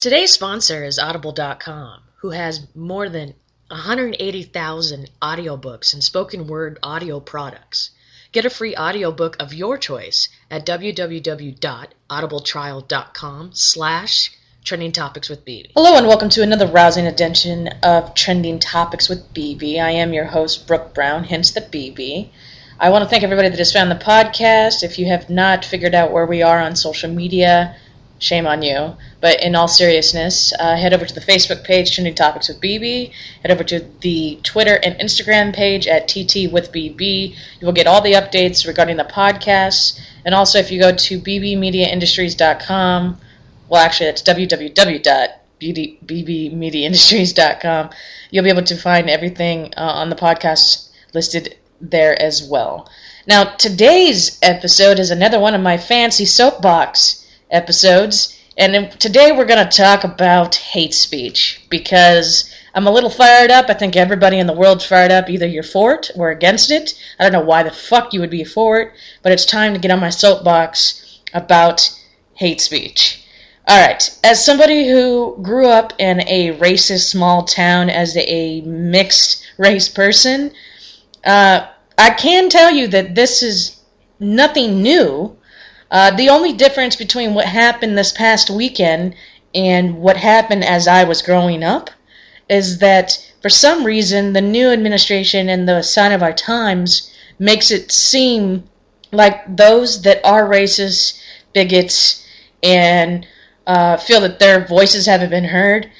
Today's sponsor is Audible.com, who has more than 180,000 audiobooks and spoken word audio products. Get a free audiobook of your choice at www.audibletrial.com slash trending topics with BB. Hello and welcome to another rousing edition of Trending Topics with BB. I am your host, Brooke Brown, hence the BB. I want to thank everybody that has found the podcast. If you have not figured out where we are on social media, shame on you. But in all seriousness, uh, head over to the Facebook page, Trending Topics with BB. Head over to the Twitter and Instagram page at TT with BB. You will get all the updates regarding the podcast. And also, if you go to bbmediaindustries.com, well, actually, that's www.bbmediaindustries.com, you'll be able to find everything uh, on the podcast listed there as well. Now, today's episode is another one of my fancy soapbox episodes, and today we're going to talk about hate speech because I'm a little fired up. I think everybody in the world's fired up. Either you're for it or against it. I don't know why the fuck you would be for it, but it's time to get on my soapbox about hate speech. All right, as somebody who grew up in a racist small town as a mixed race person, uh, I can tell you that this is nothing new. Uh, the only difference between what happened this past weekend and what happened as I was growing up is that for some reason the new administration and the sign of our times makes it seem like those that are racist, bigots, and uh, feel that their voices haven't been heard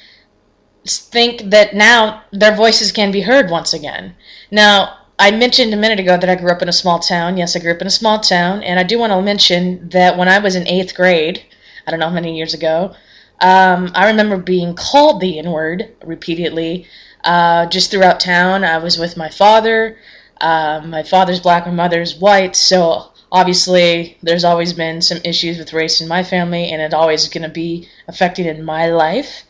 think that now their voices can be heard once again. Now, I mentioned a minute ago that I grew up in a small town. Yes, I grew up in a small town, and I do want to mention that when I was in eighth grade, I don't know how many years ago, um, I remember being called the N word repeatedly uh, just throughout town. I was with my father. Um, my father's black, my mother's white, so obviously there's always been some issues with race in my family, and it's always going to be affecting in my life.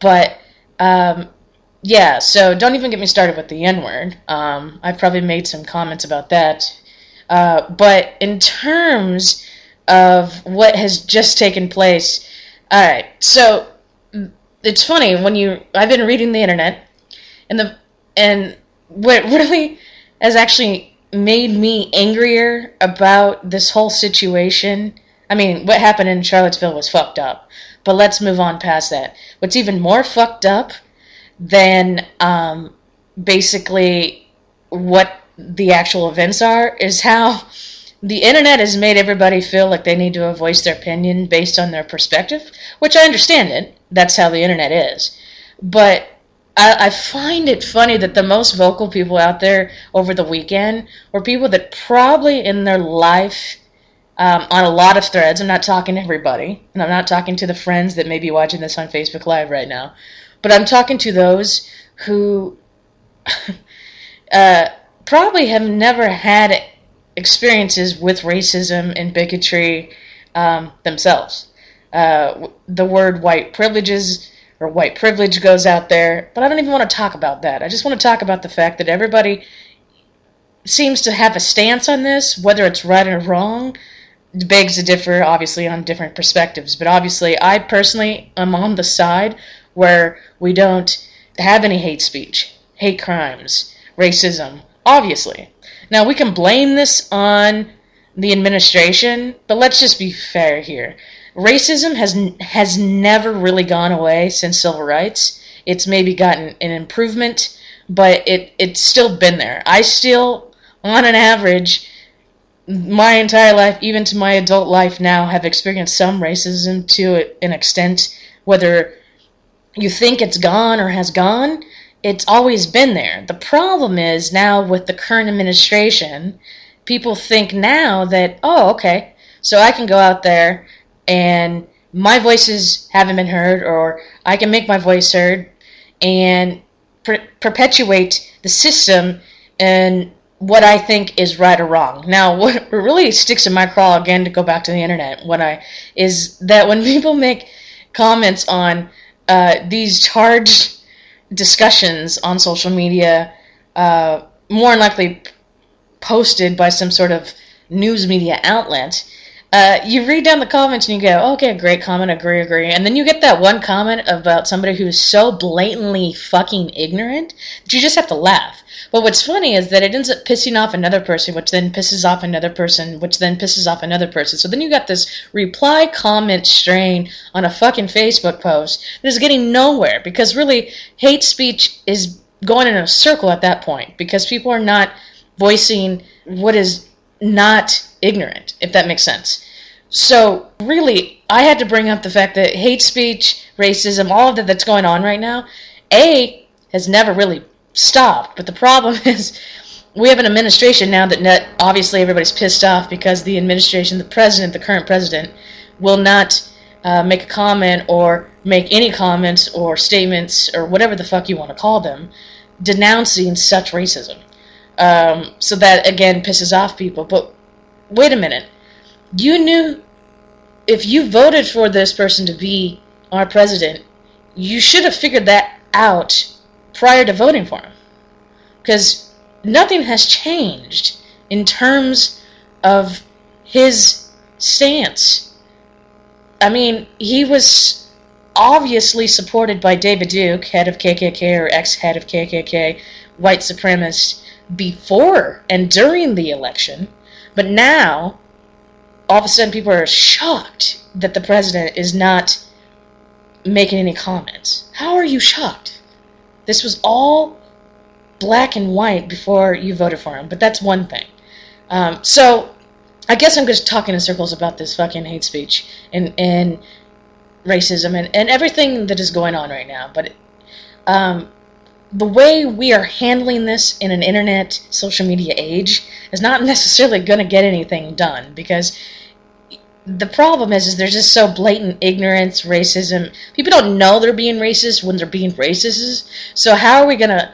But um, yeah, so don't even get me started with the N word. Um, I've probably made some comments about that. Uh, but in terms of what has just taken place, all right. So it's funny when you I've been reading the internet, and the and what really has actually made me angrier about this whole situation. I mean, what happened in Charlottesville was fucked up, but let's move on past that. What's even more fucked up than um, basically what the actual events are is how the internet has made everybody feel like they need to voice their opinion based on their perspective, which I understand it. That's how the internet is. But I, I find it funny that the most vocal people out there over the weekend were people that probably in their life, um, on a lot of threads, I'm not talking to everybody, and I'm not talking to the friends that may be watching this on Facebook Live right now, but I'm talking to those who uh, probably have never had experiences with racism and bigotry um, themselves. Uh, the word white privileges or white privilege goes out there, but I don't even want to talk about that. I just want to talk about the fact that everybody seems to have a stance on this, whether it's right or wrong. Begs to differ, obviously, on different perspectives. But obviously, I personally am on the side where we don't have any hate speech, hate crimes, racism, obviously. Now, we can blame this on the administration, but let's just be fair here. Racism has has never really gone away since civil rights. It's maybe gotten an improvement, but it it's still been there. I still, on an average, my entire life, even to my adult life now, have experienced some racism to an extent, whether you think it's gone or has gone, it's always been there. The problem is now with the current administration, people think now that, oh, okay, so I can go out there and my voices haven't been heard, or I can make my voice heard and per- perpetuate the system and what I think is right or wrong. Now, what really sticks in my craw again to go back to the internet, what I is that when people make comments on uh, these charged discussions on social media, uh, more likely posted by some sort of news media outlet, uh, you read down the comments and you go, okay, great comment, agree, agree. And then you get that one comment about somebody who's so blatantly fucking ignorant that you just have to laugh. But what's funny is that it ends up pissing off another person, which then pisses off another person, which then pisses off another person. So then you got this reply comment strain on a fucking Facebook post that is getting nowhere because really hate speech is going in a circle at that point because people are not voicing what is not ignorant, if that makes sense. So, really, I had to bring up the fact that hate speech, racism, all of that that's going on right now, A, has never really stopped. But the problem is, we have an administration now that net, obviously everybody's pissed off because the administration, the president, the current president, will not uh, make a comment or make any comments or statements or whatever the fuck you want to call them denouncing such racism. Um, so that again pisses off people. But wait a minute, you knew if you voted for this person to be our president, you should have figured that out prior to voting for him, because nothing has changed in terms of his stance. I mean, he was obviously supported by David Duke, head of KKK or ex-head of KKK, white supremacist before and during the election, but now all of a sudden people are shocked that the president is not making any comments. How are you shocked? This was all black and white before you voted for him, but that's one thing. Um, so I guess I'm just talking in circles about this fucking hate speech and and racism and, and everything that is going on right now. But um, the way we are handling this in an internet social media age is not necessarily going to get anything done because the problem is, is there's just so blatant ignorance, racism. People don't know they're being racist when they're being racist. So how are we to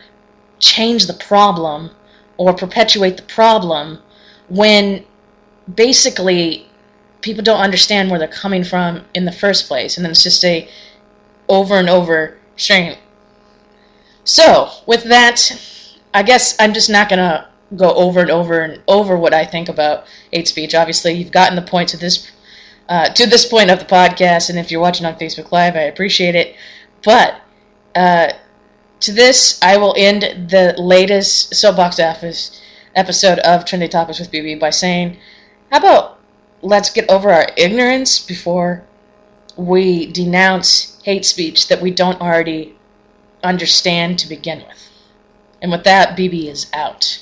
change the problem or perpetuate the problem when basically people don't understand where they're coming from in the first place, and then it's just a over and over string so, with that, I guess I'm just not to go over and over and over what I think about hate speech. Obviously, you've gotten the point to this uh, to this point of the podcast, and if you're watching on Facebook Live, I appreciate it. But uh, to this, I will end the latest soapbox office episode of Trendy Topics with BB by saying, "How about let's get over our ignorance before we denounce hate speech that we don't already understand to begin with. And with that, BB is out.